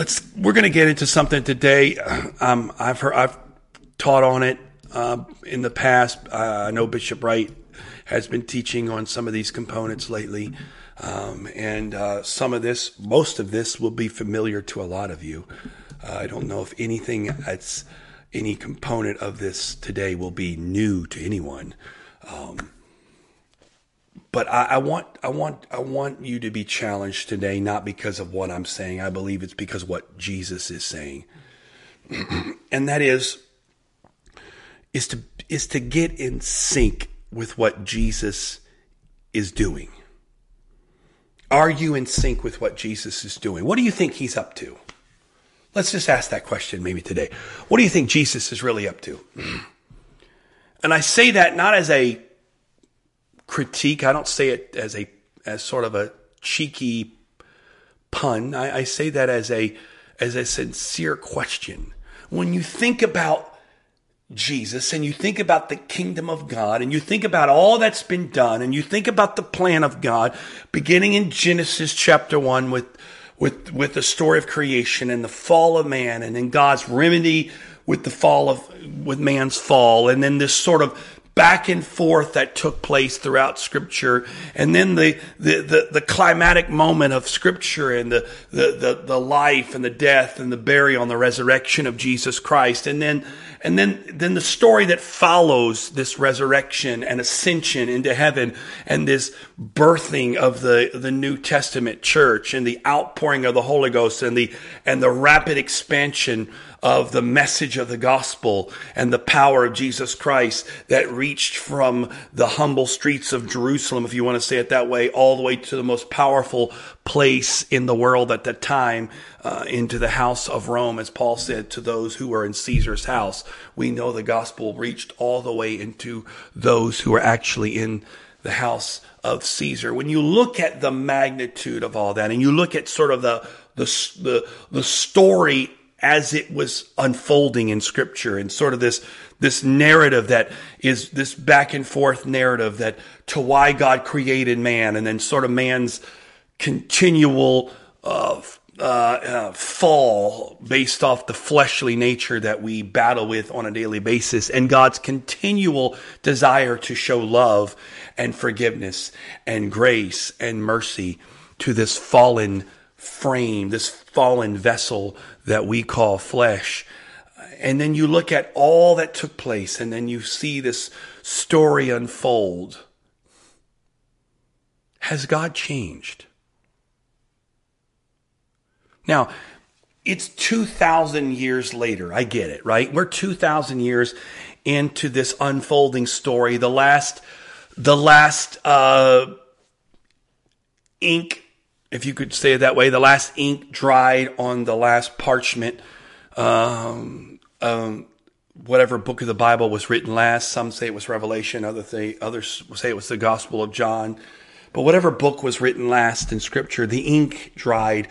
let's we're going to get into something today. Um, I've heard I've taught on it uh, in the past. Uh, I know Bishop Wright has been teaching on some of these components lately, um, and uh, some of this, most of this, will be familiar to a lot of you. Uh, I don't know if anything that's any component of this today will be new to anyone. Um, but I, I, want I want I want you to be challenged today, not because of what I'm saying. I believe it's because what Jesus is saying, and that is is to is to get in sync with what Jesus is doing. Are you in sync with what Jesus is doing? What do you think he's up to? Let's just ask that question maybe today. What do you think Jesus is really up to? And I say that not as a critique. I don't say it as a as sort of a cheeky pun. I, I say that as a as a sincere question. When you think about Jesus and you think about the kingdom of God and you think about all that's been done and you think about the plan of God beginning in Genesis chapter 1 with with with the story of creation and the fall of man and then God's remedy with the fall of with man's fall and then this sort of back and forth that took place throughout scripture. And then the the the, the climatic moment of scripture and the, the the the life and the death and the burial and the resurrection of Jesus Christ. And then and then, then the story that follows this resurrection and ascension into heaven and this birthing of the, the New Testament church and the outpouring of the Holy Ghost and the, and the rapid expansion of the message of the gospel and the power of Jesus Christ that reached from the humble streets of Jerusalem, if you want to say it that way, all the way to the most powerful place in the world at that time, uh, into the house of Rome, as Paul said to those who were in Caesar's house. We know the gospel reached all the way into those who were actually in the house of Caesar. When you look at the magnitude of all that and you look at sort of the, the, the, the story as it was unfolding in scripture and sort of this, this narrative that is this back and forth narrative that to why God created man and then sort of man's continual, uh, uh, uh, fall based off the fleshly nature that we battle with on a daily basis and God's continual desire to show love and forgiveness and grace and mercy to this fallen frame, this fallen vessel that we call flesh. And then you look at all that took place, and then you see this story unfold. Has God changed? Now, it's 2,000 years later. I get it, right? We're 2,000 years into this unfolding story. The last, the last, uh, ink if you could say it that way, the last ink dried on the last parchment. Um, um, whatever book of the Bible was written last. Some say it was Revelation. Other say, others say it was the Gospel of John. But whatever book was written last in Scripture, the ink dried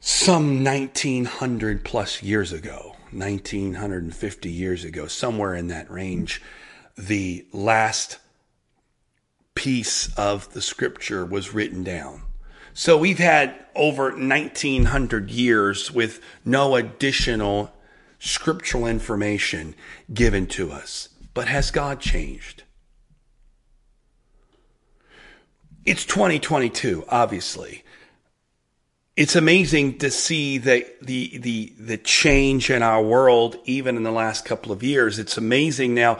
some 1900 plus years ago, 1950 years ago, somewhere in that range. The last piece of the Scripture was written down. So we've had over 1900 years with no additional scriptural information given to us. But has God changed? It's 2022, obviously. It's amazing to see the, the, the, the change in our world, even in the last couple of years. It's amazing now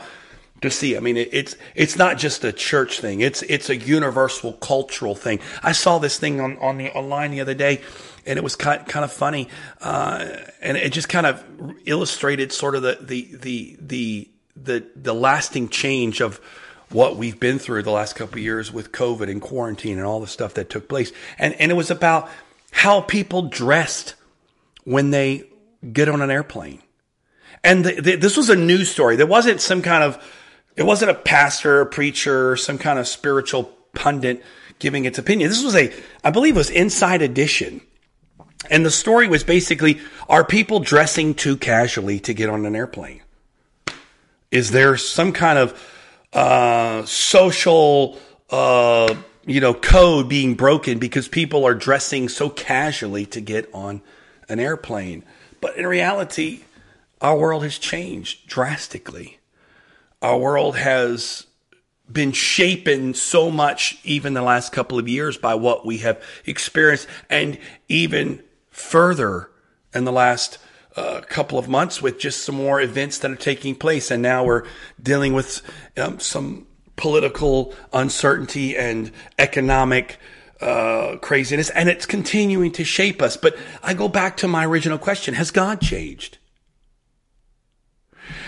to see. I mean, it, it's it's not just a church thing. It's it's a universal cultural thing. I saw this thing on on the online the other day, and it was kind kind of funny, uh, and it just kind of illustrated sort of the the the the the, the lasting change of what we've been through the last couple years with COVID and quarantine and all the stuff that took place. And and it was about how people dressed when they get on an airplane. And the, the, this was a news story. There wasn't some kind of it wasn't a pastor, a preacher, some kind of spiritual pundit giving its opinion. This was a, I believe it was Inside Edition. And the story was basically, are people dressing too casually to get on an airplane? Is there some kind of uh, social, uh, you know, code being broken because people are dressing so casually to get on an airplane. But in reality, our world has changed drastically. Our world has been shapen so much even the last couple of years by what we have experienced and even further in the last uh, couple of months with just some more events that are taking place. And now we're dealing with um, some political uncertainty and economic uh, craziness and it's continuing to shape us. But i go back to my original question. Has god changed?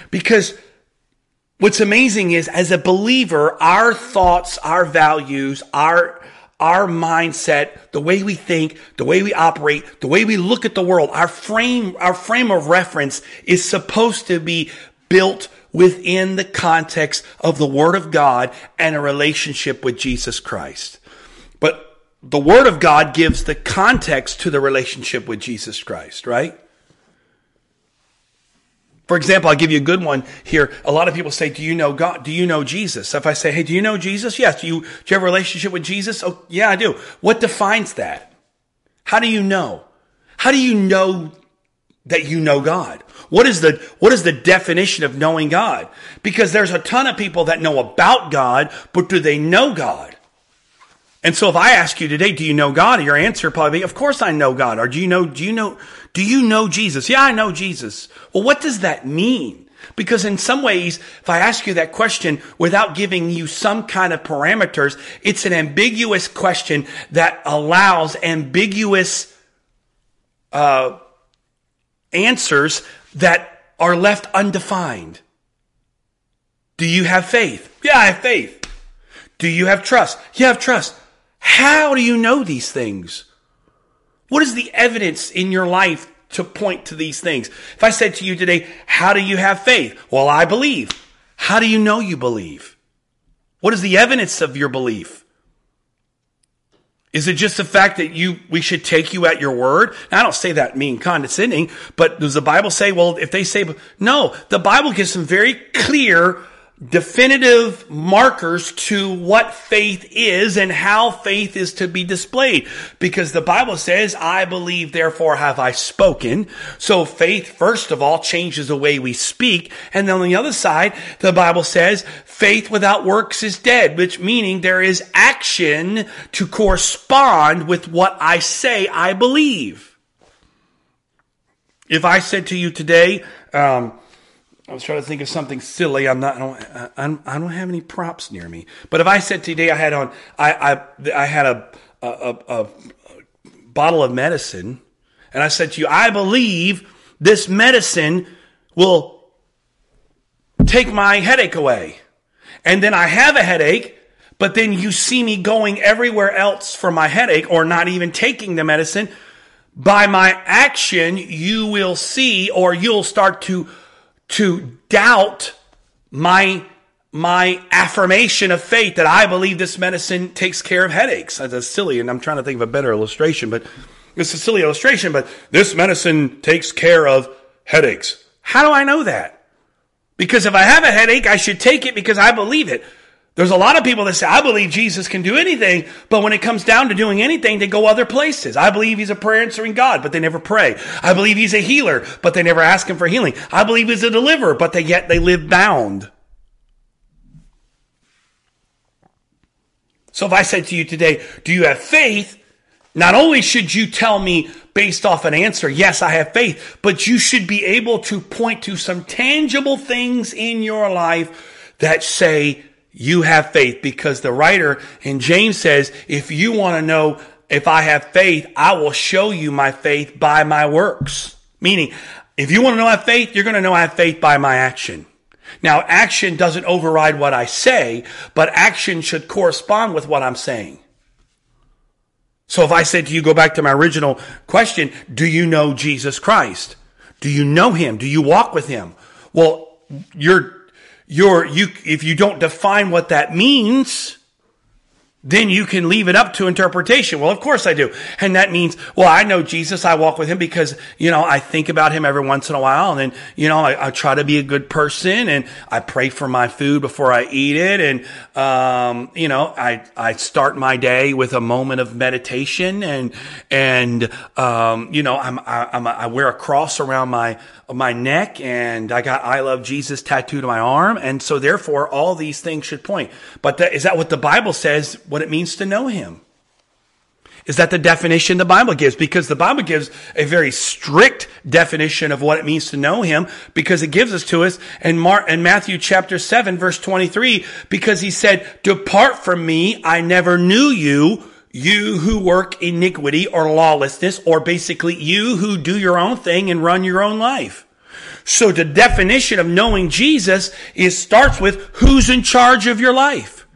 Because what's amazing is as a believer, our thoughts, our values, our our mindset, the way we think, the way we operate, the way we look at the world, our frame, our frame of reference is supposed to be built within the context of the Word of God and a relationship with Jesus Christ. But the Word of God gives the context to the relationship with Jesus Christ, right? For example, I'll give you a good one here. A lot of people say, do you know God? Do you know Jesus? If I say, hey, do you know Jesus? Yes. Do you, do you have a relationship with Jesus? Oh, yeah, I do. What defines that? How do you know? How do you know that you know God? What is the, what is the definition of knowing God? Because there's a ton of people that know about God, but do they know God? And so if I ask you today, do you know God? Your answer probably be, of course I know God. Or do you know, do you know, do you know Jesus? Yeah, I know Jesus. Well, what does that mean? Because in some ways, if I ask you that question without giving you some kind of parameters, it's an ambiguous question that allows ambiguous, uh, answers that are left undefined. Do you have faith? Yeah, I have faith. Do you have trust? You have trust. How do you know these things? What is the evidence in your life to point to these things? If I said to you today, how do you have faith? Well, I believe. How do you know you believe? What is the evidence of your belief? Is it just the fact that you, we should take you at your word? Now, I don't say that mean condescending, but does the Bible say, well, if they say, no, the Bible gives some very clear definitive markers to what faith is and how faith is to be displayed. Because the Bible says, I believe, therefore have I spoken. So faith, first of all, changes the way we speak. And then on the other side, the Bible says, faith without works is dead, which meaning there is action to correspond with what I say I believe. If I said to you today, um, I was trying to think of something silly. I'm not. I don't. I, I don't have any props near me. But if I said today I had on, I I, I had a, a, a, a bottle of medicine, and I said to you, I believe this medicine will take my headache away, and then I have a headache. But then you see me going everywhere else for my headache, or not even taking the medicine. By my action, you will see, or you'll start to to doubt my my affirmation of faith that I believe this medicine takes care of headaches. That's silly, and I'm trying to think of a better illustration, but it's a silly illustration, but this medicine takes care of headaches. How do I know that? Because if I have a headache, I should take it because I believe it. There's a lot of people that say, I believe Jesus can do anything, but when it comes down to doing anything, they go other places. I believe he's a prayer answering God, but they never pray. I believe he's a healer, but they never ask him for healing. I believe he's a deliverer, but they yet they live bound. So if I said to you today, do you have faith? Not only should you tell me based off an answer, yes, I have faith, but you should be able to point to some tangible things in your life that say, you have faith because the writer in James says, if you want to know if I have faith, I will show you my faith by my works. Meaning, if you want to know I have faith, you're going to know I have faith by my action. Now, action doesn't override what I say, but action should correspond with what I'm saying. So if I said to you, go back to my original question, do you know Jesus Christ? Do you know him? Do you walk with him? Well, you're you're, you, if you don't define what that means, then you can leave it up to interpretation. Well, of course I do. And that means, well, I know Jesus. I walk with him because, you know, I think about him every once in a while. And then, you know, I, I try to be a good person and I pray for my food before I eat it. And, um, you know, I, I start my day with a moment of meditation and, and, um, you know, I'm, I, I'm, I wear a cross around my, my neck and I got I love Jesus tattooed on my arm. And so therefore all these things should point. But is that what the Bible says, what it means to know him? Is that the definition the Bible gives? Because the Bible gives a very strict definition of what it means to know him because it gives us to us in Mark, in Matthew chapter 7 verse 23 because he said, depart from me, I never knew you you who work iniquity or lawlessness, or basically you who do your own thing and run your own life. So the definition of knowing Jesus is starts with who's in charge of your life.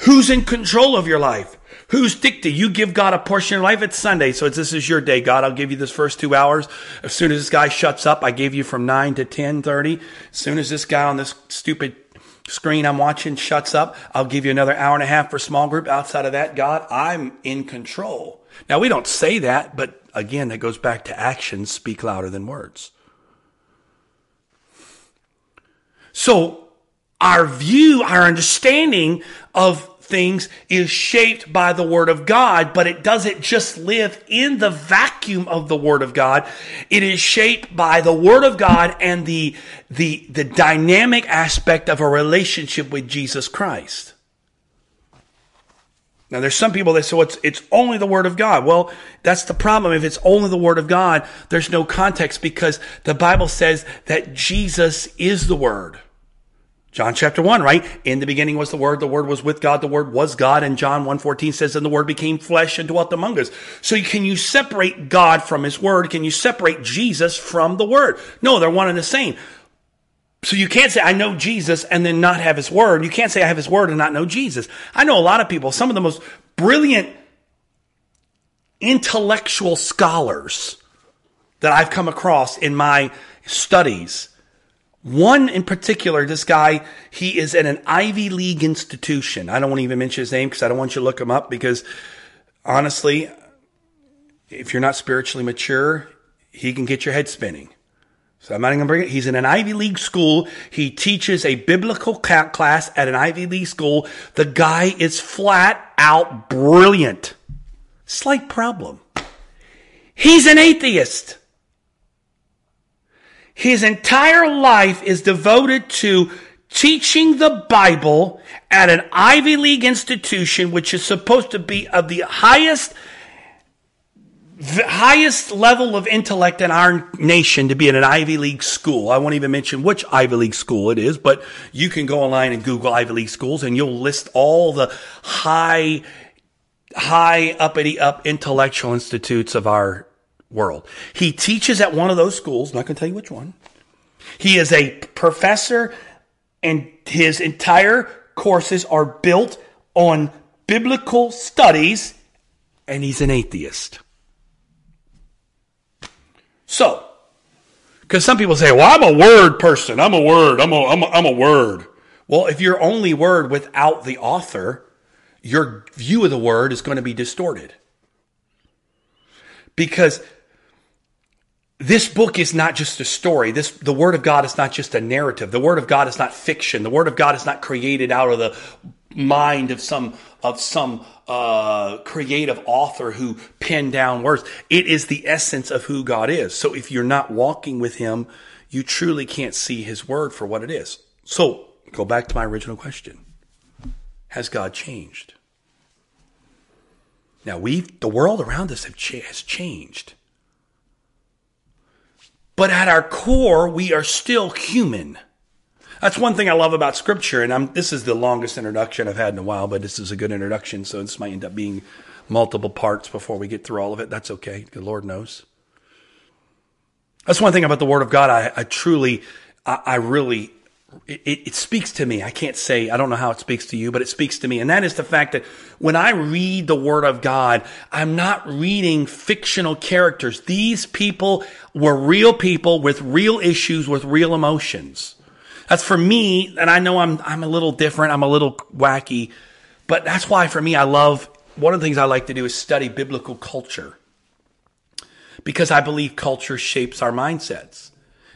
Who's in control of your life? Who's dictating? You give God a portion of your life. It's Sunday, so it's, this is your day. God, I'll give you this first two hours. As soon as this guy shuts up, I gave you from nine to ten thirty. As soon as this guy on this stupid screen I'm watching shuts up, I'll give you another hour and a half for small group. Outside of that, God, I'm in control. Now we don't say that, but again, that goes back to actions speak louder than words. So our view, our understanding of things is shaped by the Word of God, but it doesn't just live in the vacuum of the Word of God. It is shaped by the Word of God and the, the, the dynamic aspect of a relationship with Jesus Christ. Now, there's some people that say, well, it's, it's only the Word of God. Well, that's the problem. If it's only the Word of God, there's no context because the Bible says that Jesus is the Word. John chapter 1, right? In the beginning was the Word, the Word was with God, the Word was God, and John 1.14 says, and the Word became flesh and dwelt among us. So can you separate God from His Word? Can you separate Jesus from the Word? No, they're one and the same. So you can't say, I know Jesus and then not have His Word. You can't say, I have His Word and not know Jesus. I know a lot of people, some of the most brilliant intellectual scholars that I've come across in my studies one in particular, this guy, he is at an Ivy League institution. I don't want to even mention his name because I don't want you to look him up because honestly, if you're not spiritually mature, he can get your head spinning. So I'm not even going to bring it. He's in an Ivy League school. He teaches a biblical class at an Ivy League school. The guy is flat out brilliant. Slight problem. He's an atheist. His entire life is devoted to teaching the Bible at an Ivy League institution, which is supposed to be of the highest highest level of intellect in our nation to be in an Ivy League school. I won't even mention which Ivy League school it is, but you can go online and Google Ivy League schools and you'll list all the high, high uppity up intellectual institutes of our world. He teaches at one of those schools, I'm not going to tell you which one. He is a professor, and his entire courses are built on biblical studies, and he's an atheist. So, because some people say, well, I'm a word person. I'm a word. I'm a, I'm a, I'm a word. Well, if you're only word without the author, your view of the word is going to be distorted. Because this book is not just a story. This, the Word of God is not just a narrative. The Word of God is not fiction. The Word of God is not created out of the mind of some of some uh, creative author who penned down words. It is the essence of who God is. So if you're not walking with Him, you truly can't see His Word for what it is. So go back to my original question: Has God changed? Now we, the world around us, have cha- has changed. But at our core, we are still human. That's one thing I love about scripture. And I'm, this is the longest introduction I've had in a while, but this is a good introduction. So this might end up being multiple parts before we get through all of it. That's okay. The Lord knows. That's one thing about the Word of God. I, I truly, I, I really it, it, speaks to me. I can't say, I don't know how it speaks to you, but it speaks to me. And that is the fact that when I read the Word of God, I'm not reading fictional characters. These people were real people with real issues, with real emotions. That's for me, and I know I'm, I'm a little different. I'm a little wacky, But that's why for me, I love one of the things I like to do is study biblical culture because I believe culture shapes our mindsets.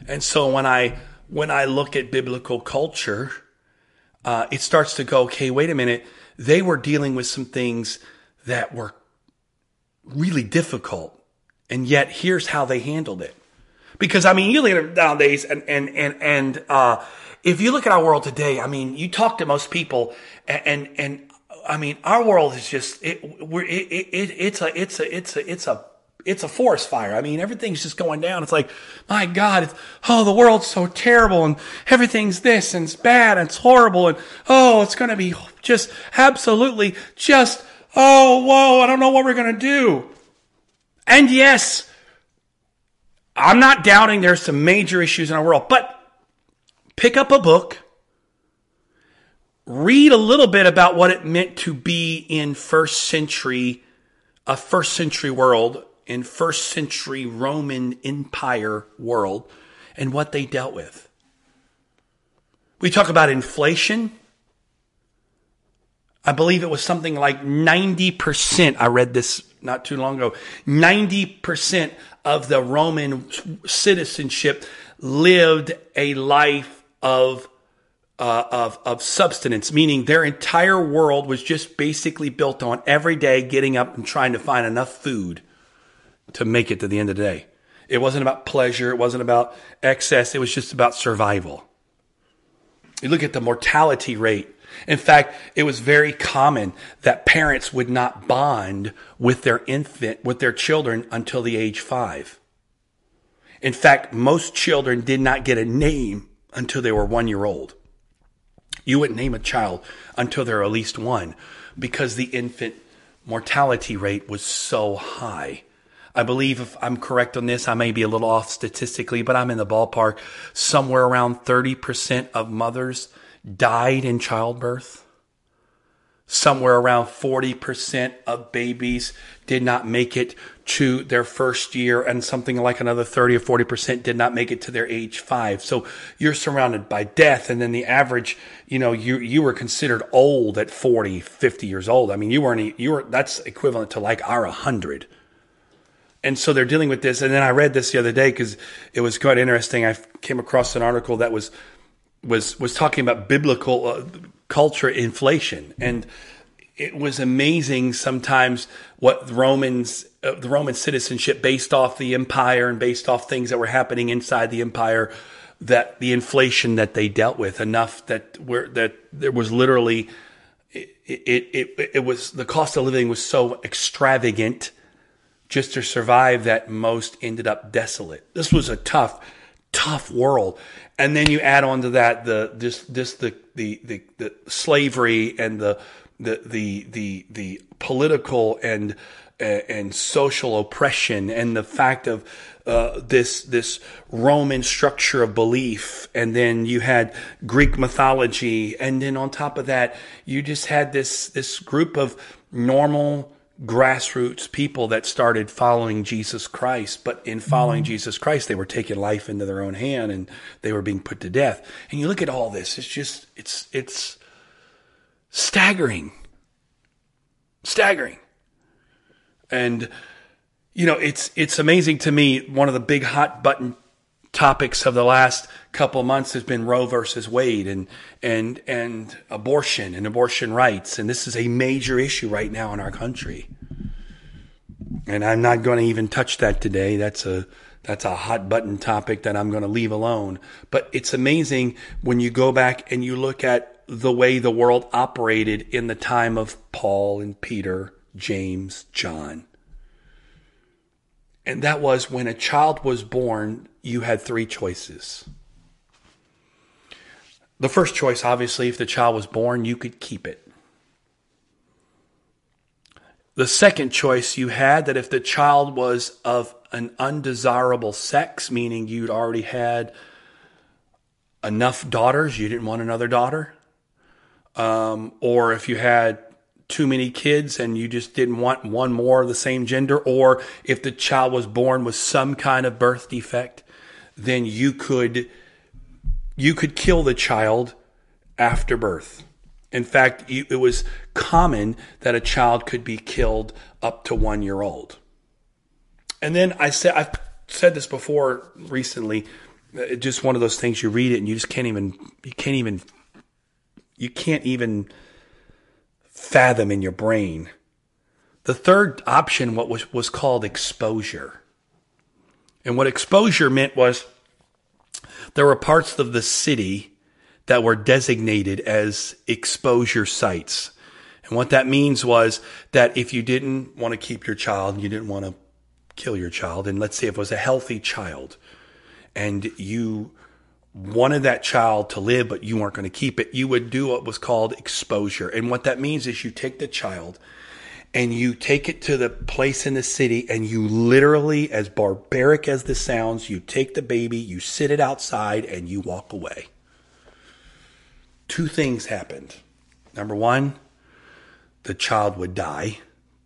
And so when I when I look at biblical culture, uh, it starts to go, okay, wait a minute. They were dealing with some things that were really difficult, and yet here's how they handled it. Because I mean, you look at nowadays, and and and and uh, if you look at our world today, I mean, you talk to most people, and and, and I mean, our world is just it. We're it, it, it's a it's a it's a it's a it's a forest fire. I mean, everything's just going down. It's like, my God, it's, oh, the world's so terrible and everything's this and it's bad and it's horrible and oh, it's going to be just absolutely just, oh, whoa, I don't know what we're going to do. And yes, I'm not doubting there's some major issues in our world, but pick up a book, read a little bit about what it meant to be in first century, a first century world in first century Roman Empire world and what they dealt with. We talk about inflation. I believe it was something like 90%. I read this not too long ago. 90% of the Roman citizenship lived a life of uh, of of substance, meaning their entire world was just basically built on every day getting up and trying to find enough food to make it to the end of the day. It wasn't about pleasure. It wasn't about excess. It was just about survival. You look at the mortality rate. In fact, it was very common that parents would not bond with their infant, with their children until the age five. In fact, most children did not get a name until they were one year old. You wouldn't name a child until they're at least one because the infant mortality rate was so high. I believe if I'm correct on this, I may be a little off statistically, but I'm in the ballpark. Somewhere around 30% of mothers died in childbirth. Somewhere around 40% of babies did not make it to their first year and something like another 30 or 40% did not make it to their age five. So you're surrounded by death. And then the average, you know, you, you were considered old at 40, 50 years old. I mean, you weren't, you were, that's equivalent to like our 100 and so they're dealing with this. And then I read this the other day because it was quite interesting. I came across an article that was was was talking about biblical uh, culture inflation, and it was amazing sometimes what Romans uh, the Roman citizenship based off the empire and based off things that were happening inside the empire that the inflation that they dealt with enough that where that there was literally it, it, it, it was the cost of living was so extravagant just to survive that most ended up desolate. This was a tough, tough world. And then you add on to that the this this the the the, the slavery and the the the the the political and uh, and social oppression and the fact of uh, this this Roman structure of belief, and then you had Greek mythology, and then on top of that, you just had this this group of normal grassroots people that started following Jesus Christ, but in following mm-hmm. Jesus Christ, they were taking life into their own hand and they were being put to death. And you look at all this, it's just, it's, it's staggering. Staggering. And, you know, it's, it's amazing to me. One of the big hot button topics of the last couple months has been Roe versus Wade and and and abortion and abortion rights and this is a major issue right now in our country. And I'm not going to even touch that today. That's a that's a hot button topic that I'm going to leave alone. But it's amazing when you go back and you look at the way the world operated in the time of Paul and Peter, James, John. And that was when a child was born, you had three choices. The first choice, obviously, if the child was born, you could keep it. The second choice you had that if the child was of an undesirable sex, meaning you'd already had enough daughters, you didn't want another daughter, um, or if you had too many kids and you just didn't want one more of the same gender, or if the child was born with some kind of birth defect, then you could you could kill the child after birth. In fact, it was common that a child could be killed up to one year old. And then I said, I've said this before recently. It's just one of those things you read it and you just can't even, you can't even, you can't even fathom in your brain. The third option, what was, was called exposure. And what exposure meant was there were parts of the city that were designated as exposure sites. And what that means was that if you didn't want to keep your child, you didn't want to kill your child, and let's say if it was a healthy child and you wanted that child to live, but you weren't going to keep it, you would do what was called exposure. And what that means is you take the child and you take it to the place in the city and you literally, as barbaric as this sounds, you take the baby, you sit it outside, and you walk away. Two things happened. Number one, the child would die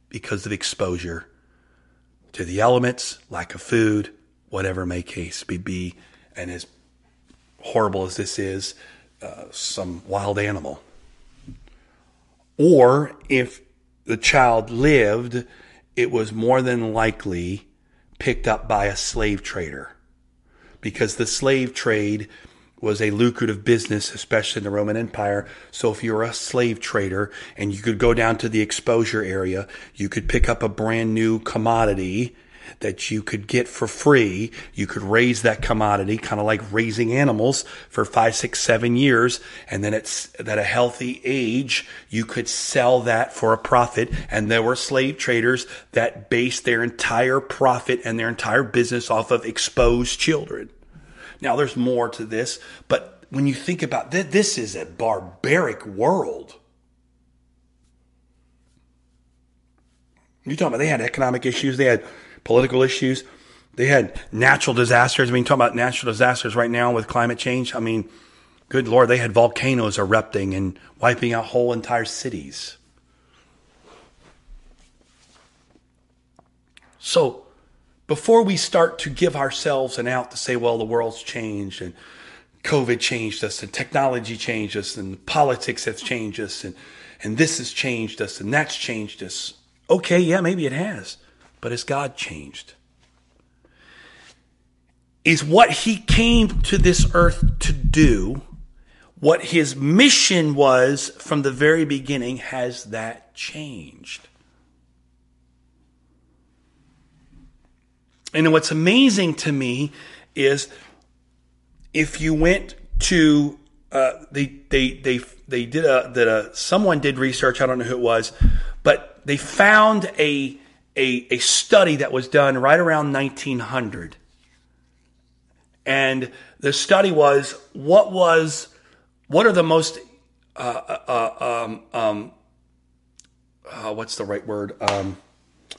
because of exposure to the elements, lack of food, whatever may case be, and as horrible as this is, uh, some wild animal. Or if the child lived, it was more than likely picked up by a slave trader because the slave trade was a lucrative business, especially in the Roman Empire. So if you were a slave trader and you could go down to the exposure area, you could pick up a brand new commodity that you could get for free. You could raise that commodity, kind of like raising animals for five, six, seven years. And then it's at a healthy age, you could sell that for a profit. And there were slave traders that based their entire profit and their entire business off of exposed children. Now, there's more to this, but when you think about this, this is a barbaric world. You talking about they had economic issues, they had political issues, they had natural disasters. I mean, talking about natural disasters right now with climate change. I mean, good lord, they had volcanoes erupting and wiping out whole entire cities. So, before we start to give ourselves an out to say, well, the world's changed and COVID changed us and technology changed us and politics has changed us and, and this has changed us and that's changed us. Okay, yeah, maybe it has, but has God changed? Is what he came to this earth to do, what his mission was from the very beginning, has that changed? And what's amazing to me is if you went to uh, they they they they did a that a someone did research. I don't know who it was, but they found a a a study that was done right around 1900, and the study was what was what are the most uh, uh, uh um, um, uh, what's the right word? Um,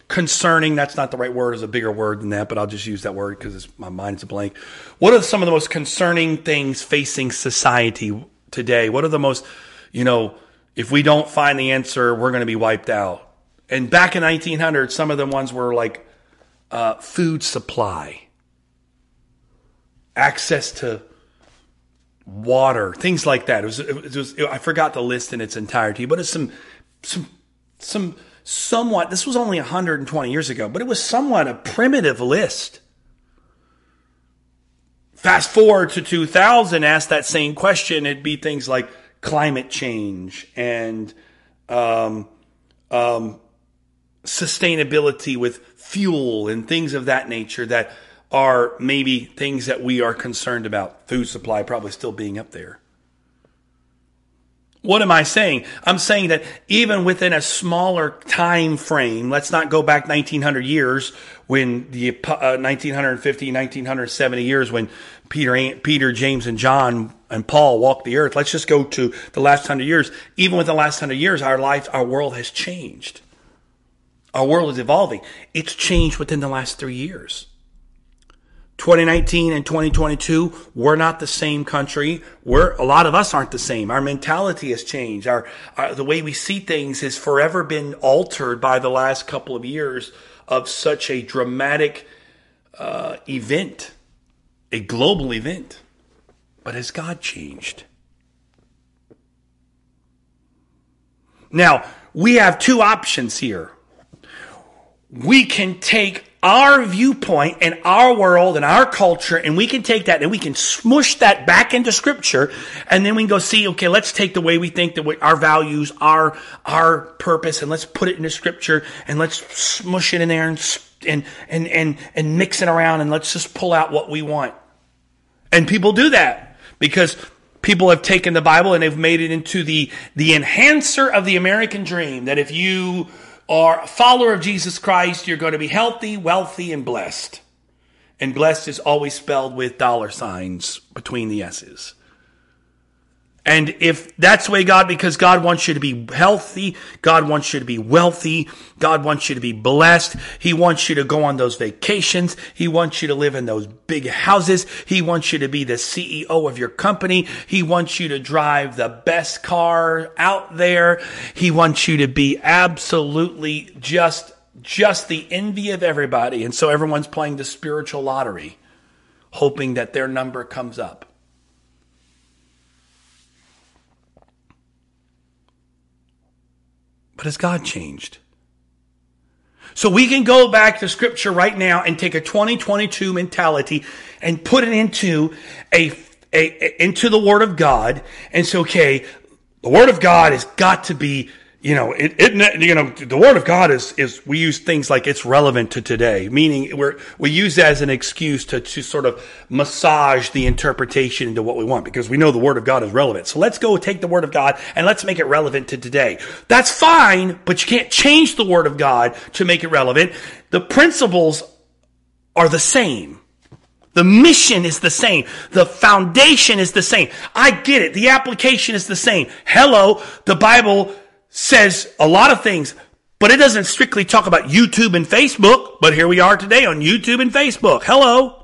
concerning that's not the right word is a bigger word than that but i'll just use that word because my mind's a blank. What are some of the most concerning things facing society today? What are the most you know if we don't find the answer we're going to be wiped out and back in 1900 some of the ones were like uh, food supply access to water things like that it was, it was i forgot the list in its entirety but it's some some some somewhat, this was only 120 years ago, but it was somewhat a primitive list. Fast forward to 2000, ask that same question, it'd be things like climate change and um, um, sustainability with fuel and things of that nature that are maybe things that we are concerned about. Food supply probably still being up there. What am I saying? I'm saying that even within a smaller time frame, let's not go back 1900 years when the uh, 1950, 1970 years when Peter, Peter, James, and John and Paul walked the earth. Let's just go to the last hundred years. Even with the last hundred years, our life, our world has changed. Our world is evolving. It's changed within the last three years. 2019 and 2022, we're not the same country. We're, a lot of us aren't the same. Our mentality has changed. Our, our, the way we see things has forever been altered by the last couple of years of such a dramatic, uh, event, a global event. But has God changed? Now, we have two options here. We can take our viewpoint and our world and our culture, and we can take that and we can smush that back into scripture, and then we can go see, okay, let's take the way we think that our values, our, our purpose, and let's put it into scripture, and let's smush it in there and, and, and, and, and mix it around, and let's just pull out what we want. And people do that because people have taken the Bible and they've made it into the, the enhancer of the American dream, that if you are a follower of Jesus Christ, you're going to be healthy, wealthy, and blessed. And blessed is always spelled with dollar signs between the S's. And if that's the way God, because God wants you to be healthy, God wants you to be wealthy, God wants you to be blessed, He wants you to go on those vacations, He wants you to live in those big houses, He wants you to be the CEO of your company, He wants you to drive the best car out there, He wants you to be absolutely just, just the envy of everybody. And so everyone's playing the spiritual lottery, hoping that their number comes up. But has God changed? So we can go back to scripture right now and take a 2022 mentality and put it into a, a, into the word of God and say, okay, the word of God has got to be you know, it, it, you know, the word of God is, is, we use things like it's relevant to today, meaning we're, we use that as an excuse to, to sort of massage the interpretation into what we want because we know the word of God is relevant. So let's go take the word of God and let's make it relevant to today. That's fine, but you can't change the word of God to make it relevant. The principles are the same. The mission is the same. The foundation is the same. I get it. The application is the same. Hello, the Bible says a lot of things, but it doesn't strictly talk about YouTube and Facebook. But here we are today on YouTube and Facebook. Hello.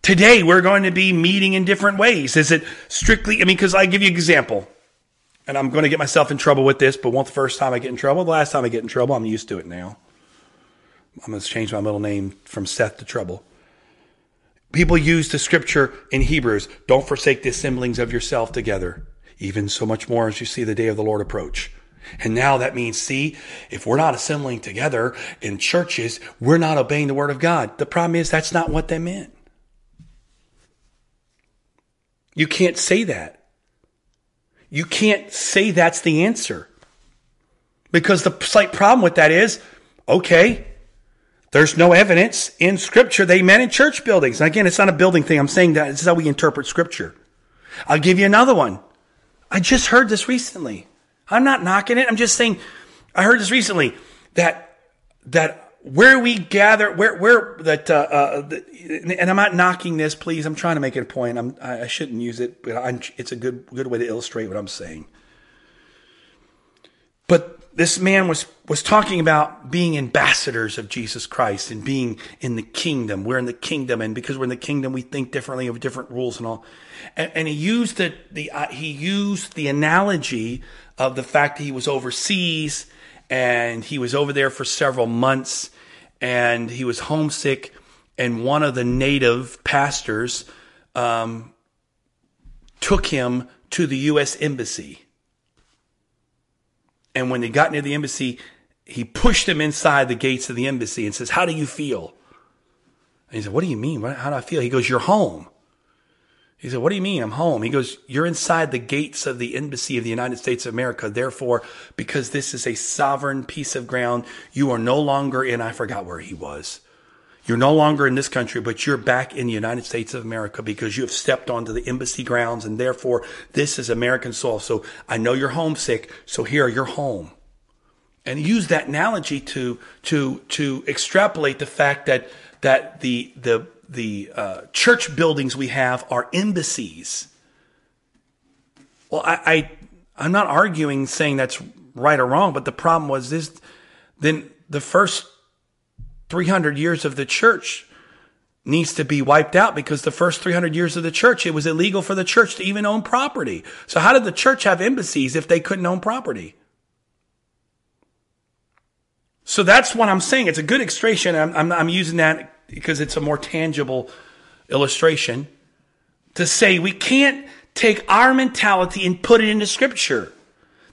Today we're going to be meeting in different ways. Is it strictly, I mean, because I give you an example, and I'm going to get myself in trouble with this, but won't the first time I get in trouble? The last time I get in trouble, I'm used to it now. I'm going to change my middle name from Seth to Trouble. People use the scripture in Hebrews don't forsake the assemblings of yourself together even so much more as you see the day of the Lord approach. And now that means, see, if we're not assembling together in churches, we're not obeying the word of God. The problem is that's not what they meant. You can't say that. You can't say that's the answer. Because the slight problem with that is, okay, there's no evidence in scripture they meant in church buildings. And again, it's not a building thing. I'm saying that this is how we interpret scripture. I'll give you another one. I just heard this recently. I'm not knocking it. I'm just saying I heard this recently that that where we gather, where where that, uh, uh, the, and I'm not knocking this. Please, I'm trying to make it a point. I'm I, shouldn't use it, but I'm, it's a good good way to illustrate what I'm saying. But this man was was talking about being ambassadors of Jesus Christ and being in the kingdom. We're in the kingdom, and because we're in the kingdom, we think differently of different rules and all. And, and he used the, the uh, he used the analogy of the fact that he was overseas and he was over there for several months and he was homesick. And one of the native pastors um, took him to the U.S. embassy. And when they got near the embassy, he pushed him inside the gates of the embassy and says, "How do you feel?" And he said, "What do you mean? How do I feel?" He goes, "You're home." He said, What do you mean? I'm home. He goes, You're inside the gates of the embassy of the United States of America. Therefore, because this is a sovereign piece of ground, you are no longer in, I forgot where he was. You're no longer in this country, but you're back in the United States of America because you have stepped onto the embassy grounds and therefore this is American soil. So I know you're homesick. So here, you're home. And use that analogy to, to, to extrapolate the fact that, that the, the, the uh, church buildings we have are embassies. Well, I, I I'm not arguing saying that's right or wrong, but the problem was this: then the first 300 years of the church needs to be wiped out because the first 300 years of the church, it was illegal for the church to even own property. So how did the church have embassies if they couldn't own property? So that's what I'm saying. It's a good illustration. I'm, I'm, I'm using that because it's a more tangible illustration to say we can't take our mentality and put it into scripture.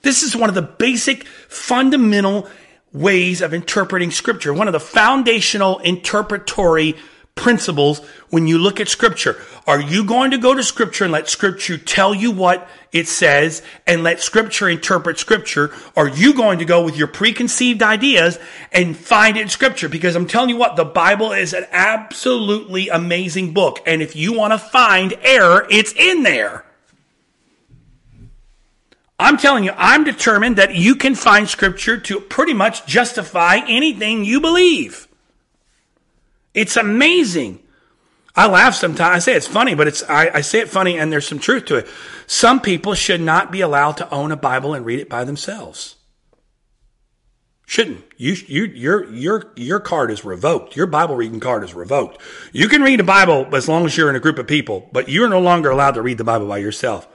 This is one of the basic fundamental ways of interpreting scripture. One of the foundational interpretory principles when you look at scripture. Are you going to go to scripture and let scripture tell you what it says and let scripture interpret scripture? Are you going to go with your preconceived ideas and find it in scripture? Because I'm telling you what, the Bible is an absolutely amazing book. And if you want to find error, it's in there. I'm telling you, I'm determined that you can find scripture to pretty much justify anything you believe. It's amazing. I laugh sometimes. I say it's funny, but it's I, I, say it funny, and there's some truth to it. Some people should not be allowed to own a Bible and read it by themselves. Shouldn't you? You your your your card is revoked. Your Bible reading card is revoked. You can read the Bible as long as you're in a group of people, but you're no longer allowed to read the Bible by yourself.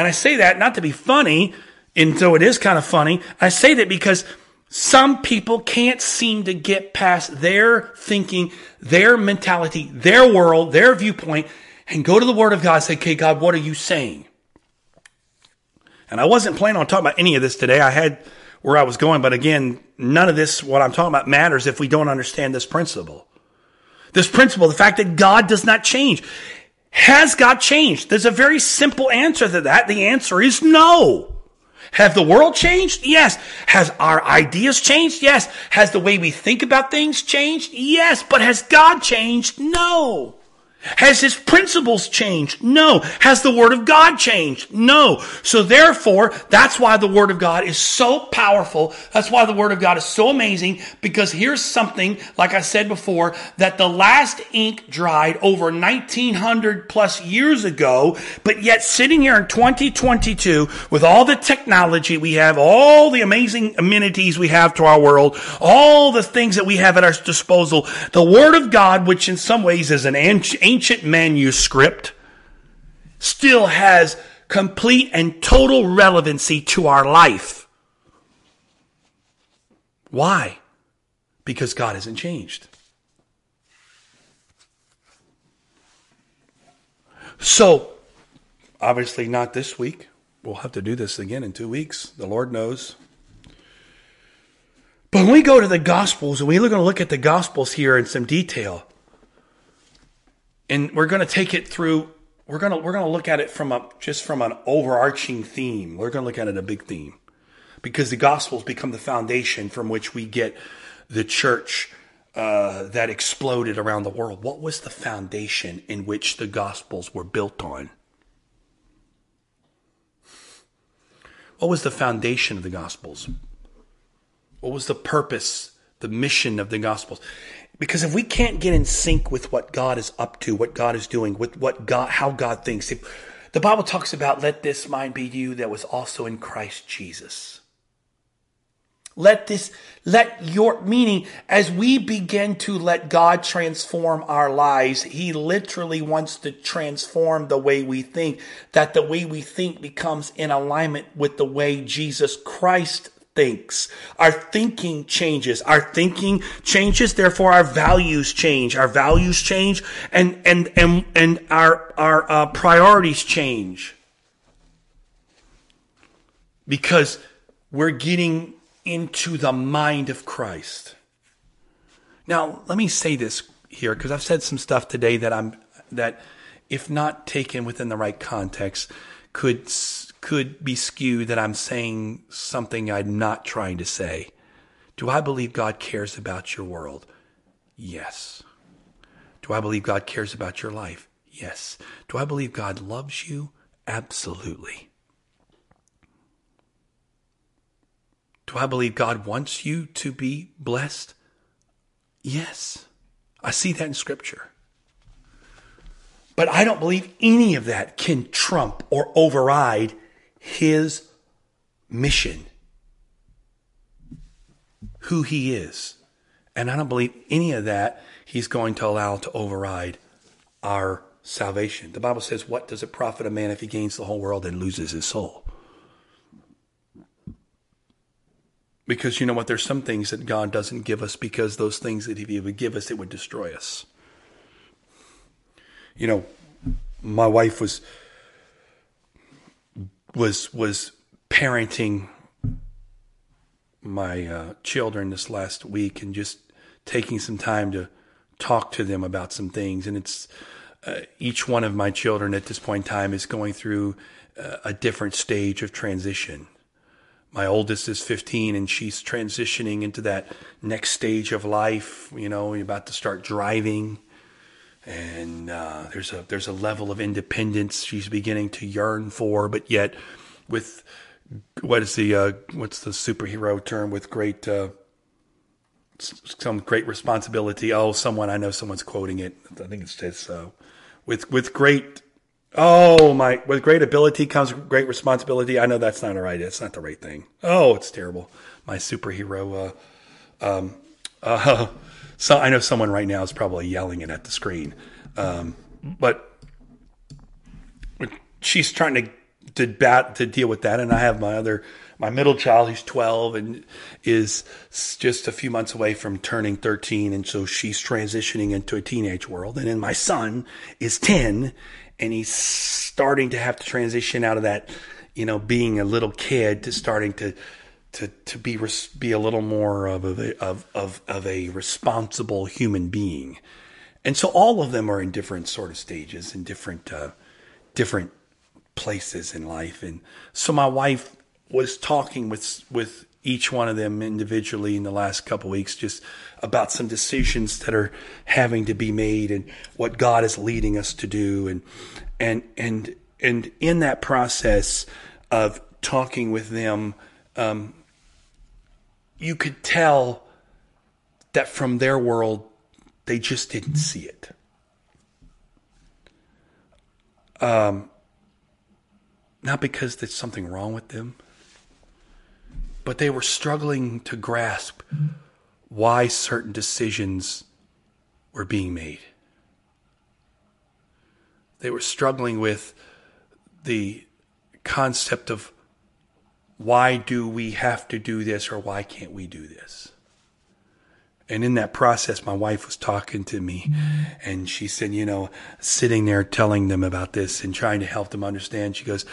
And I say that not to be funny, and so it is kind of funny. I say that because some people can't seem to get past their thinking, their mentality, their world, their viewpoint, and go to the Word of God and say, okay, God, what are you saying? And I wasn't planning on talking about any of this today. I had where I was going, but again, none of this, what I'm talking about, matters if we don't understand this principle. This principle, the fact that God does not change. Has God changed? There's a very simple answer to that. The answer is no. Have the world changed? Yes. Has our ideas changed? Yes. Has the way we think about things changed? Yes. But has God changed? No. Has his principles changed? No. Has the word of God changed? No. So therefore, that's why the word of God is so powerful. That's why the word of God is so amazing because here's something, like I said before, that the last ink dried over 1900 plus years ago, but yet sitting here in 2022 with all the technology we have, all the amazing amenities we have to our world, all the things that we have at our disposal, the word of God, which in some ways is an ancient ancient manuscript still has complete and total relevancy to our life. Why? Because God hasn't changed. So, obviously, not this week. We'll have to do this again in two weeks. The Lord knows. But when we go to the Gospels, and we're going to look at the Gospels here in some detail, and we're going to take it through we're going to we're going to look at it from a just from an overarching theme. We're going to look at it a big theme. Because the gospels become the foundation from which we get the church uh, that exploded around the world. What was the foundation in which the gospels were built on? What was the foundation of the gospels? What was the purpose the mission of the gospels because if we can't get in sync with what God is up to, what God is doing, with what God, how God thinks, if, the Bible talks about let this mind be you that was also in Christ Jesus. Let this, let your, meaning as we begin to let God transform our lives, He literally wants to transform the way we think, that the way we think becomes in alignment with the way Jesus Christ thinks. Our thinking changes. Our thinking changes, therefore our values change. Our values change and, and, and, and our, our uh, priorities change. Because we're getting into the mind of Christ. Now, let me say this here because I've said some stuff today that I'm that if not taken within the right context could could be skewed that I'm saying something I'm not trying to say. Do I believe God cares about your world? Yes. Do I believe God cares about your life? Yes. Do I believe God loves you? Absolutely. Do I believe God wants you to be blessed? Yes. I see that in Scripture. But I don't believe any of that can trump or override his mission, who he is. And I don't believe any of that he's going to allow to override our salvation. The Bible says, What does it profit a man if he gains the whole world and loses his soul? Because you know what? There's some things that God doesn't give us because those things that if He would give us, it would destroy us. You know, my wife was was was parenting my uh, children this last week and just taking some time to talk to them about some things. And it's uh, each one of my children at this point in time is going through uh, a different stage of transition. My oldest is 15 and she's transitioning into that next stage of life. You know, about to start driving and uh, there's a there's a level of independence she's beginning to yearn for, but yet with what is the uh, what's the superhero term with great uh, some great responsibility. Oh, someone I know someone's quoting it. I think it says uh, with with great oh my with great ability comes great responsibility. I know that's not right. That's not the right thing. Oh, it's terrible. My superhero. Uh, um, uh, so I know someone right now is probably yelling it at the screen, um, but she's trying to to bat to deal with that, and I have my other my middle child who's 12 and is just a few months away from turning 13 and so she's transitioning into a teenage world. And then my son is 10 and he's starting to have to transition out of that you know being a little kid to starting to to to be be a little more of a of of of a responsible human being. And so all of them are in different sort of stages and different uh, different places in life. And so my wife was talking with with each one of them individually in the last couple weeks just about some decisions that are having to be made and what God is leading us to do. And and and and in that process of talking with them um, you could tell that from their world they just didn't see it um, not because there's something wrong with them but they were struggling to grasp why certain decisions were being made. They were struggling with the concept of why do we have to do this or why can't we do this? And in that process, my wife was talking to me and she said, you know, sitting there telling them about this and trying to help them understand, she goes,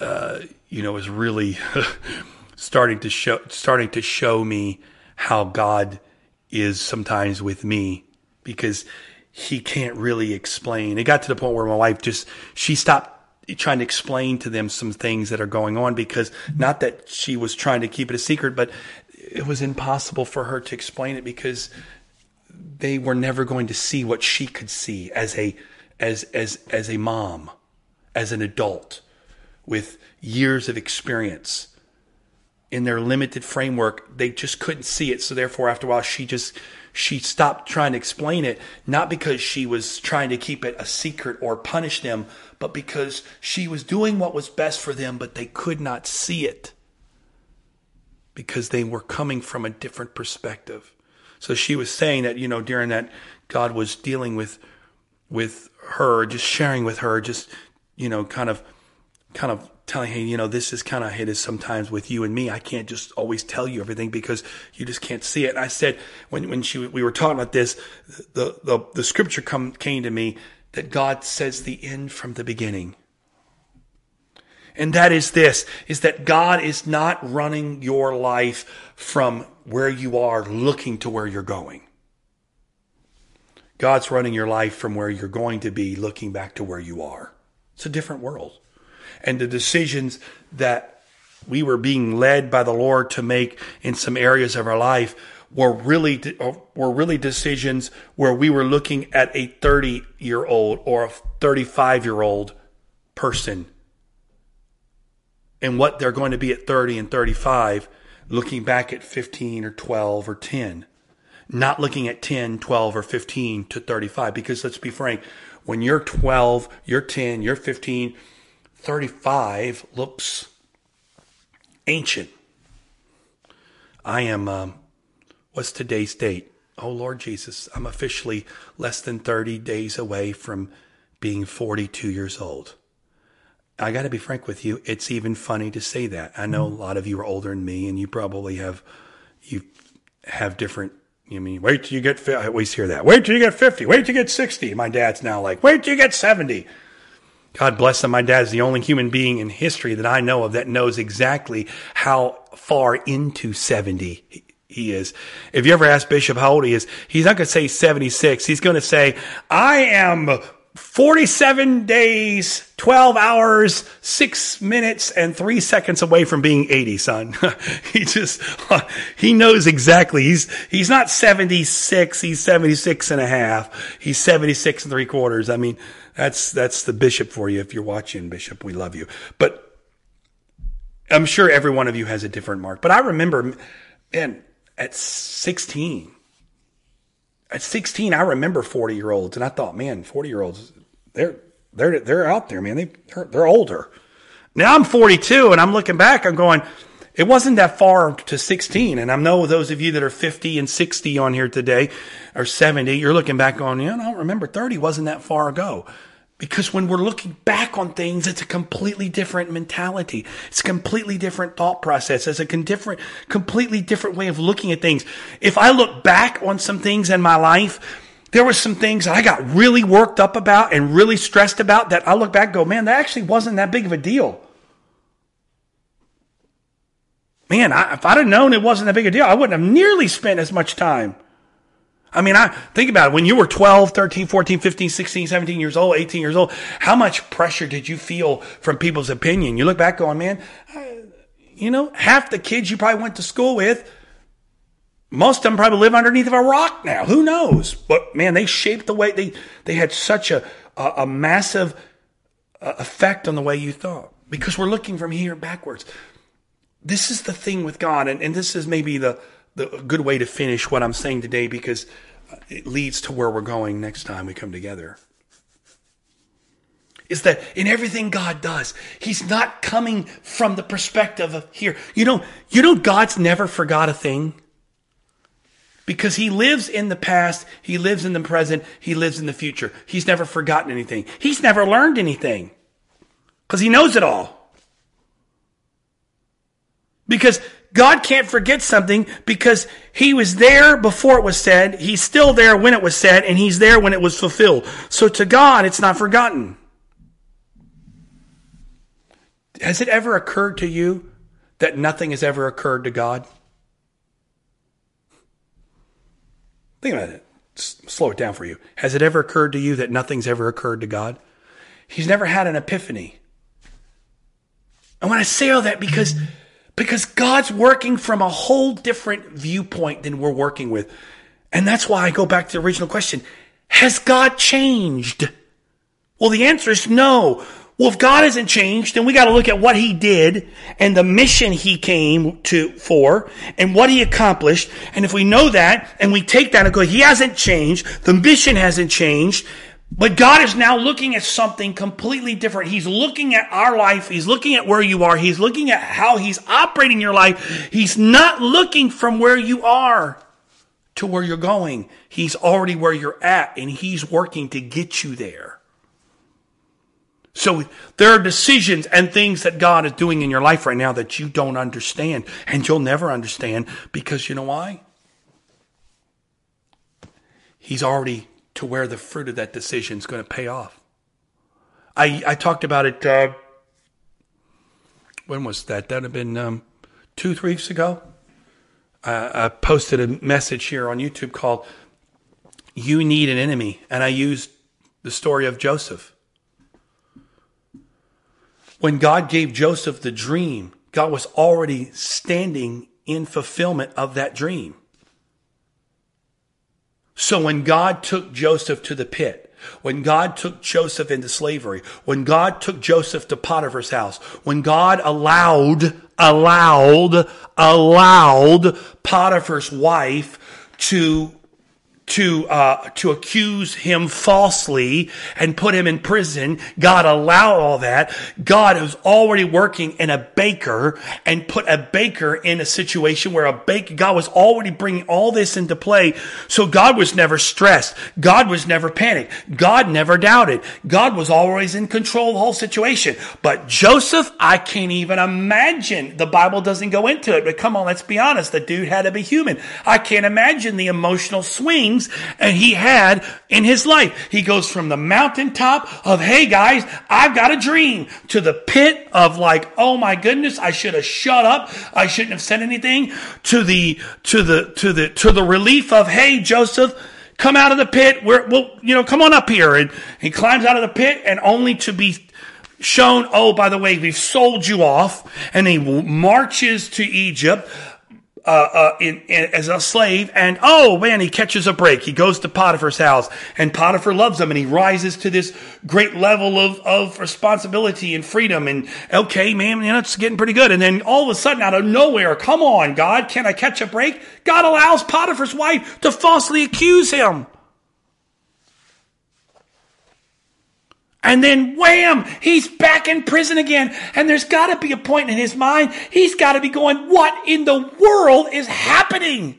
uh, you know, it was really starting to show starting to show me how God is sometimes with me because he can't really explain. It got to the point where my wife just she stopped trying to explain to them some things that are going on because not that she was trying to keep it a secret, but it was impossible for her to explain it because they were never going to see what she could see as a as as as a mom, as an adult with years of experience in their limited framework, they just couldn't see it. So therefore, after a while, she just she stopped trying to explain it, not because she was trying to keep it a secret or punish them, but because she was doing what was best for them, but they could not see it because they were coming from a different perspective. So she was saying that, you know, during that God was dealing with with her, just sharing with her, just, you know, kind of kind of telling, hey, you know, this is kind of hit us sometimes with you and me. I can't just always tell you everything because you just can't see it. And I said when when she we were talking about this, the the, the scripture come came to me that God says the end from the beginning. And that is this, is that God is not running your life from where you are looking to where you're going. God's running your life from where you're going to be looking back to where you are. It's a different world and the decisions that we were being led by the Lord to make in some areas of our life were really were really decisions where we were looking at a 30 year old or a 35 year old person and what they're going to be at 30 and 35 looking back at 15 or 12 or 10 not looking at 10 12 or 15 to 35 because let's be frank when you're 12 you're 10 you're 15 35 looks ancient. I am, um, what's today's date? Oh, Lord Jesus, I'm officially less than 30 days away from being 42 years old. I got to be frank with you. It's even funny to say that. I know a lot of you are older than me and you probably have, you have different, you mean, wait till you get, I always hear that. Wait till you get 50. Wait till you get 60. My dad's now like, wait till you get 70 God bless him. My dad's the only human being in history that I know of that knows exactly how far into 70 he is. If you ever ask Bishop how old he is, he's not going to say 76. He's going to say, I am 47 days, 12 hours, 6 minutes, and 3 seconds away from being 80, son. he just, he knows exactly. He's, he's not 76, he's 76 and a half. He's 76 and three quarters. I mean, that's, that's the bishop for you. If you're watching, Bishop, we love you. But I'm sure every one of you has a different mark. But I remember, man, at 16, at 16, I remember 40 year olds, and I thought, man, 40 year olds, they're they're they're out there, man. They they're, they're older. Now I'm 42, and I'm looking back. I'm going, it wasn't that far to 16. And I know those of you that are 50 and 60 on here today, or 70, you're looking back on, you know, I don't remember 30 wasn't that far ago. Because when we're looking back on things, it's a completely different mentality. It's a completely different thought process. It's a different, completely different way of looking at things. If I look back on some things in my life, there were some things that I got really worked up about and really stressed about that I look back go, man, that actually wasn't that big of a deal. Man, I, if I'd have known it wasn't that big a deal, I wouldn't have nearly spent as much time I mean, I think about it. When you were 12, 13, 14, 15, 16, 17 years old, 18 years old, how much pressure did you feel from people's opinion? You look back going, man, you know, half the kids you probably went to school with, most of them probably live underneath of a rock now. Who knows? But man, they shaped the way they, they had such a, a, a massive uh, effect on the way you thought because we're looking from here backwards. This is the thing with God. And, and this is maybe the, the good way to finish what I'm saying today because it leads to where we're going next time we come together. Is that in everything God does, He's not coming from the perspective of here. You know, you know, God's never forgot a thing because He lives in the past, He lives in the present, He lives in the future. He's never forgotten anything. He's never learned anything because He knows it all. Because God can't forget something because he was there before it was said, he's still there when it was said, and he's there when it was fulfilled. So to God, it's not forgotten. Has it ever occurred to you that nothing has ever occurred to God? Think about it. Slow it down for you. Has it ever occurred to you that nothing's ever occurred to God? He's never had an epiphany. I want to say all that because because God's working from a whole different viewpoint than we're working with. And that's why I go back to the original question. Has God changed? Well, the answer is no. Well, if God hasn't changed, then we got to look at what he did and the mission he came to for and what he accomplished. And if we know that and we take that and go, he hasn't changed, the mission hasn't changed, but God is now looking at something completely different. He's looking at our life. He's looking at where you are. He's looking at how He's operating your life. He's not looking from where you are to where you're going. He's already where you're at and He's working to get you there. So there are decisions and things that God is doing in your life right now that you don't understand and you'll never understand because you know why? He's already to where the fruit of that decision is going to pay off. I, I talked about it. Uh, when was that? That would have been um, two, three weeks ago. Uh, I posted a message here on YouTube called You Need an Enemy. And I used the story of Joseph. When God gave Joseph the dream, God was already standing in fulfillment of that dream. So when God took Joseph to the pit, when God took Joseph into slavery, when God took Joseph to Potiphar's house, when God allowed, allowed, allowed Potiphar's wife to to uh, to accuse him falsely and put him in prison. God allowed all that. God was already working in a baker and put a baker in a situation where a baker. God was already bringing all this into play. So God was never stressed. God was never panicked. God never doubted. God was always in control of the whole situation. But Joseph, I can't even imagine. The Bible doesn't go into it. But come on, let's be honest. The dude had to be human. I can't imagine the emotional swings things and he had in his life. He goes from the mountaintop of, hey guys, I've got a dream to the pit of like, oh my goodness, I should have shut up. I shouldn't have said anything to the, to the, to the, to the relief of, hey Joseph, come out of the pit. We're, well, you know, come on up here. And he climbs out of the pit and only to be shown, oh, by the way, we've sold you off. And he marches to Egypt. Uh, uh, in, in, as a slave, and oh man, he catches a break. He goes to Potiphar's house, and Potiphar loves him, and he rises to this great level of, of responsibility and freedom. And okay, man, you know, it's getting pretty good. And then all of a sudden, out of nowhere, come on, God, can I catch a break? God allows Potiphar's wife to falsely accuse him. And then wham, he's back in prison again. And there's got to be a point in his mind, he's got to be going, what in the world is happening?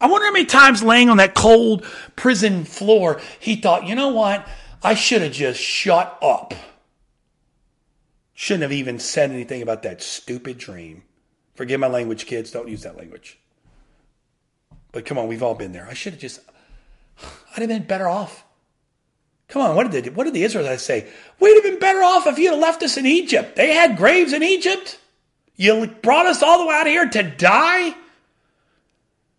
I wonder how many times laying on that cold prison floor, he thought, you know what? I should have just shut up. Shouldn't have even said anything about that stupid dream. Forgive my language, kids. Don't use that language. But come on, we've all been there. I should have just, I'd have been better off. Come on, what did the, what did the Israelites say? We'd have been better off if you'd have left us in Egypt. They had graves in Egypt. You brought us all the way out here to die.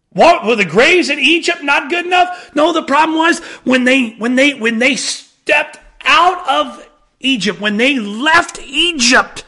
What were the graves in Egypt not good enough? No, the problem was when they when they when they stepped out of Egypt, when they left Egypt,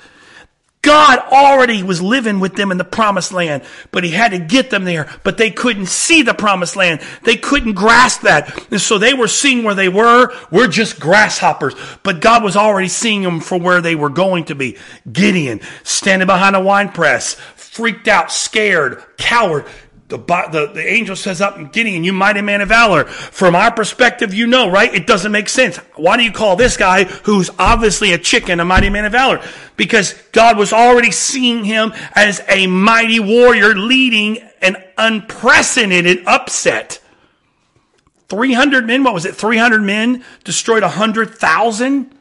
God already was living with them in the promised land, but he had to get them there, but they couldn't see the promised land. They couldn't grasp that. And so they were seeing where they were. We're just grasshoppers, but God was already seeing them for where they were going to be. Gideon, standing behind a wine press, freaked out, scared, coward, the, the, the angel says up in Gideon, you mighty man of valor. From our perspective, you know, right? It doesn't make sense. Why do you call this guy, who's obviously a chicken, a mighty man of valor? Because God was already seeing him as a mighty warrior leading an unprecedented upset. 300 men, what was it? 300 men destroyed 100,000?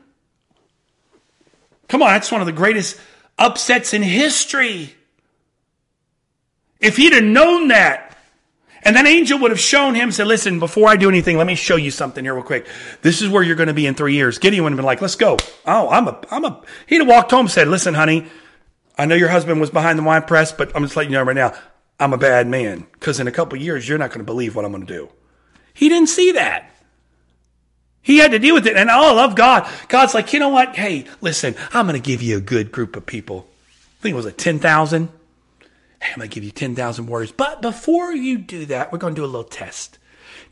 Come on, that's one of the greatest upsets in history. If he'd have known that, and that angel would have shown him, said, listen, before I do anything, let me show you something here real quick. This is where you're going to be in three years. Gideon would have been like, let's go. Oh, I'm a, I'm a, he'd have walked home and said, listen, honey, I know your husband was behind the wine press, but I'm just letting you know right now, I'm a bad man. Cause in a couple years, you're not going to believe what I'm going to do. He didn't see that. He had to deal with it. And oh, I love God. God's like, you know what? Hey, listen, I'm going to give you a good group of people. I think it was a 10,000. I'm going to give you 10,000 warriors. But before you do that, we're going to do a little test.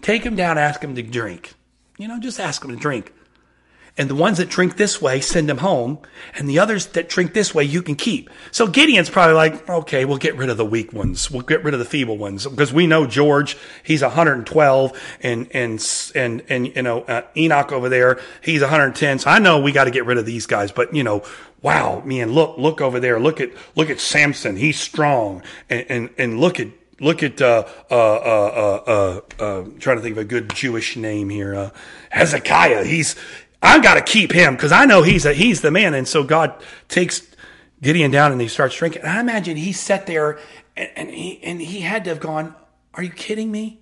Take them down, ask them to drink. You know, just ask them to drink. And the ones that drink this way, send them home. And the others that drink this way, you can keep. So Gideon's probably like, okay, we'll get rid of the weak ones. We'll get rid of the feeble ones. Because we know George, he's 112. And, and, and, and, you know, uh, Enoch over there, he's 110. So I know we got to get rid of these guys. But, you know, wow, man, look, look over there. Look at, look at Samson. He's strong. And, and, and look at, look at, uh, uh, uh, uh, uh, trying to think of a good Jewish name here. Uh, Hezekiah. He's, I got to keep him because I know he's a, he's the man. And so God takes Gideon down and he starts drinking. And I imagine he sat there and, and he, and he had to have gone, are you kidding me?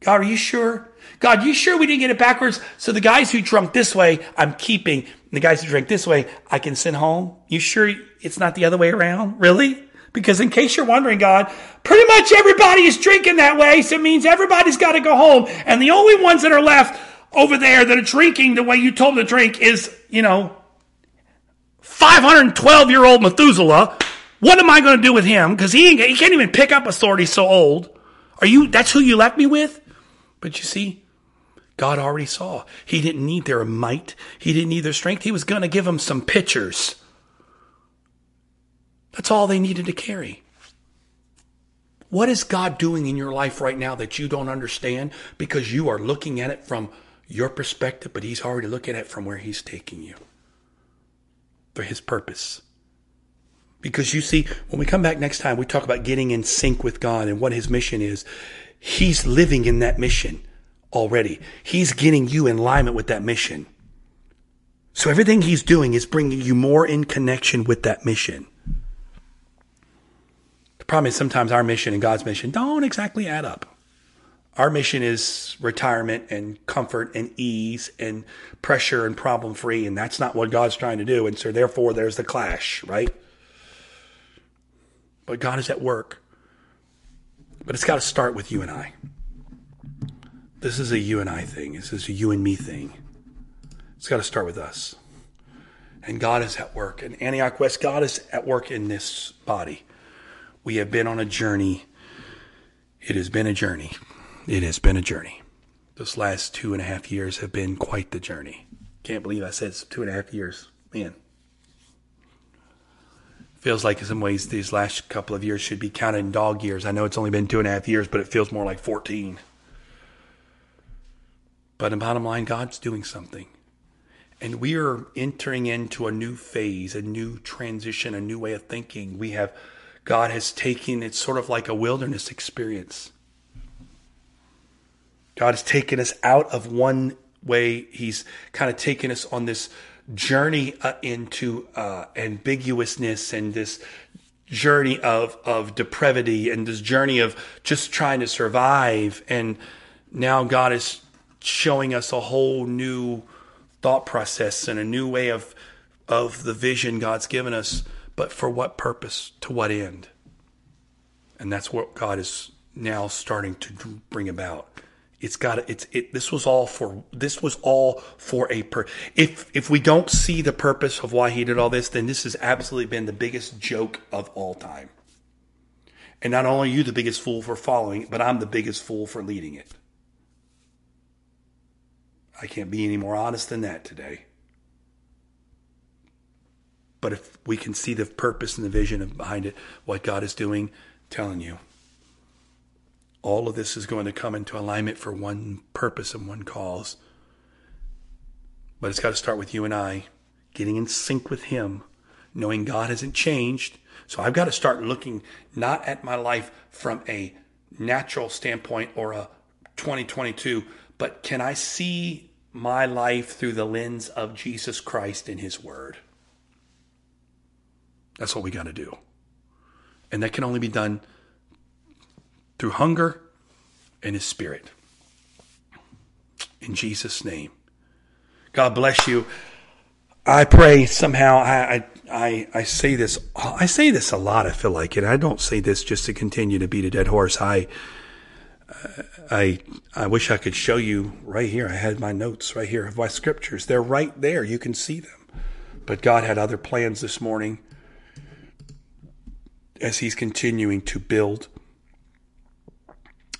God, are you sure? God, you sure we didn't get it backwards? So the guys who drunk this way, I'm keeping. The guys who drink this way, I can send home. You sure it's not the other way around? Really? Because in case you're wondering, God, pretty much everybody is drinking that way. So it means everybody's got to go home. And the only ones that are left over there that are drinking the way you told them to drink is, you know, 512 year old Methuselah. What am I going to do with him? Because he, he can't even pick up a sword. He's so old. Are you, that's who you left me with? But you see, God already saw. He didn't need their might. He didn't need their strength. He was going to give them some pitchers. That's all they needed to carry. What is God doing in your life right now that you don't understand because you are looking at it from your perspective, but He's already looking at it from where He's taking you for His purpose? Because you see, when we come back next time, we talk about getting in sync with God and what His mission is. He's living in that mission already. He's getting you in alignment with that mission. So everything he's doing is bringing you more in connection with that mission. The problem is sometimes our mission and God's mission don't exactly add up. Our mission is retirement and comfort and ease and pressure and problem free, and that's not what God's trying to do. And so, therefore, there's the clash, right? But God is at work. But it's got to start with you and I. This is a you and I thing. This is a you and me thing. It's got to start with us. And God is at work. And Antioch West, God is at work in this body. We have been on a journey. It has been a journey. It has been a journey. This last two and a half years have been quite the journey. Can't believe I said two and a half years. Man. Feels like in some ways these last couple of years should be counted in dog years. I know it's only been two and a half years, but it feels more like 14. But in bottom line, God's doing something. And we are entering into a new phase, a new transition, a new way of thinking. We have, God has taken, it's sort of like a wilderness experience. God has taken us out of one way. He's kind of taken us on this journey uh, into uh, ambiguousness and this journey of, of depravity and this journey of just trying to survive. And now God is showing us a whole new thought process and a new way of of the vision God's given us, but for what purpose, to what end? And that's what God is now starting to bring about. It's got it's it this was all for this was all for a per if if we don't see the purpose of why he did all this, then this has absolutely been the biggest joke of all time. And not only you the biggest fool for following, but I'm the biggest fool for leading it. I can't be any more honest than that today. But if we can see the purpose and the vision behind it, what God is doing, telling you, all of this is going to come into alignment for one purpose and one cause. But it's got to start with you and I getting in sync with Him, knowing God hasn't changed. So I've got to start looking not at my life from a natural standpoint or a 2022, but can I see my life through the lens of Jesus Christ and His Word. That's what we got to do. And that can only be done through hunger and His Spirit. In Jesus' name. God bless you. I pray somehow I, I, I say this I say this a lot I feel like and I don't say this just to continue to beat a dead horse I I I wish I could show you right here. I had my notes right here of my scriptures. They're right there. You can see them. But God had other plans this morning as He's continuing to build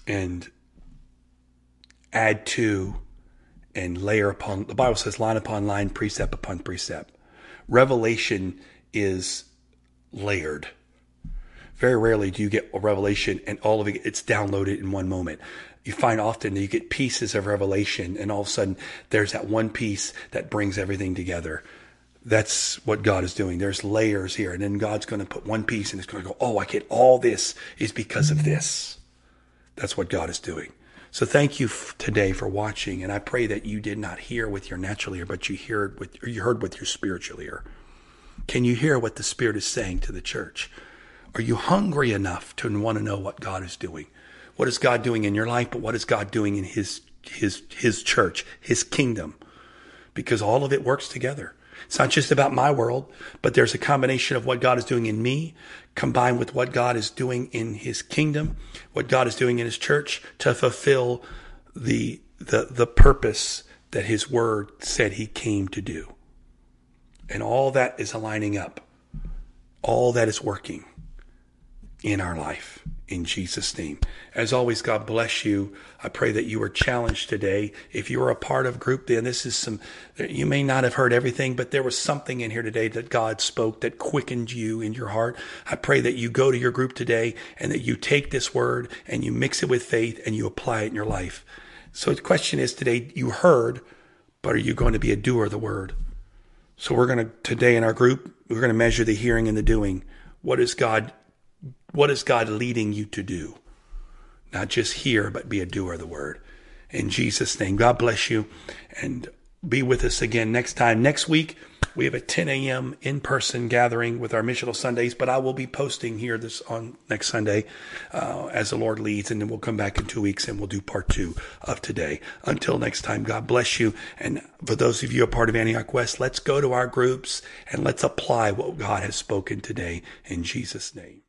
and add to and layer upon. The Bible says line upon line, precept upon precept. Revelation is layered. Very rarely do you get a revelation and all of it it's downloaded in one moment. You find often that you get pieces of revelation and all of a sudden there's that one piece that brings everything together. That's what God is doing. There's layers here and then God's going to put one piece and it's going to go, "Oh, I get all this is because of this." That's what God is doing. So thank you f- today for watching, and I pray that you did not hear with your natural ear, but you heard with you heard with your spiritual ear. Can you hear what the Spirit is saying to the church? Are you hungry enough to want to know what God is doing? What is God doing in your life, but what is God doing in his his his church, his kingdom? Because all of it works together. It's not just about my world, but there's a combination of what God is doing in me combined with what God is doing in his kingdom, what God is doing in his church to fulfill the the the purpose that his word said he came to do. And all that is aligning up. All that is working in our life. In Jesus' name. As always, God bless you. I pray that you were challenged today. If you were a part of group, then this is some, you may not have heard everything, but there was something in here today that God spoke that quickened you in your heart. I pray that you go to your group today and that you take this word and you mix it with faith and you apply it in your life. So the question is today, you heard, but are you going to be a doer of the word? So we're going to, today in our group, we're going to measure the hearing and the doing. What is God what is God leading you to do? Not just hear, but be a doer of the word. In Jesus' name, God bless you and be with us again next time. Next week, We have a 10 a.m. in-person gathering with our missional Sundays, but I will be posting here this on next Sunday uh, as the Lord leads, and then we'll come back in two weeks and we'll do part two of today. Until next time, God bless you. And for those of you a part of Antioch West, let's go to our groups and let's apply what God has spoken today in Jesus' name.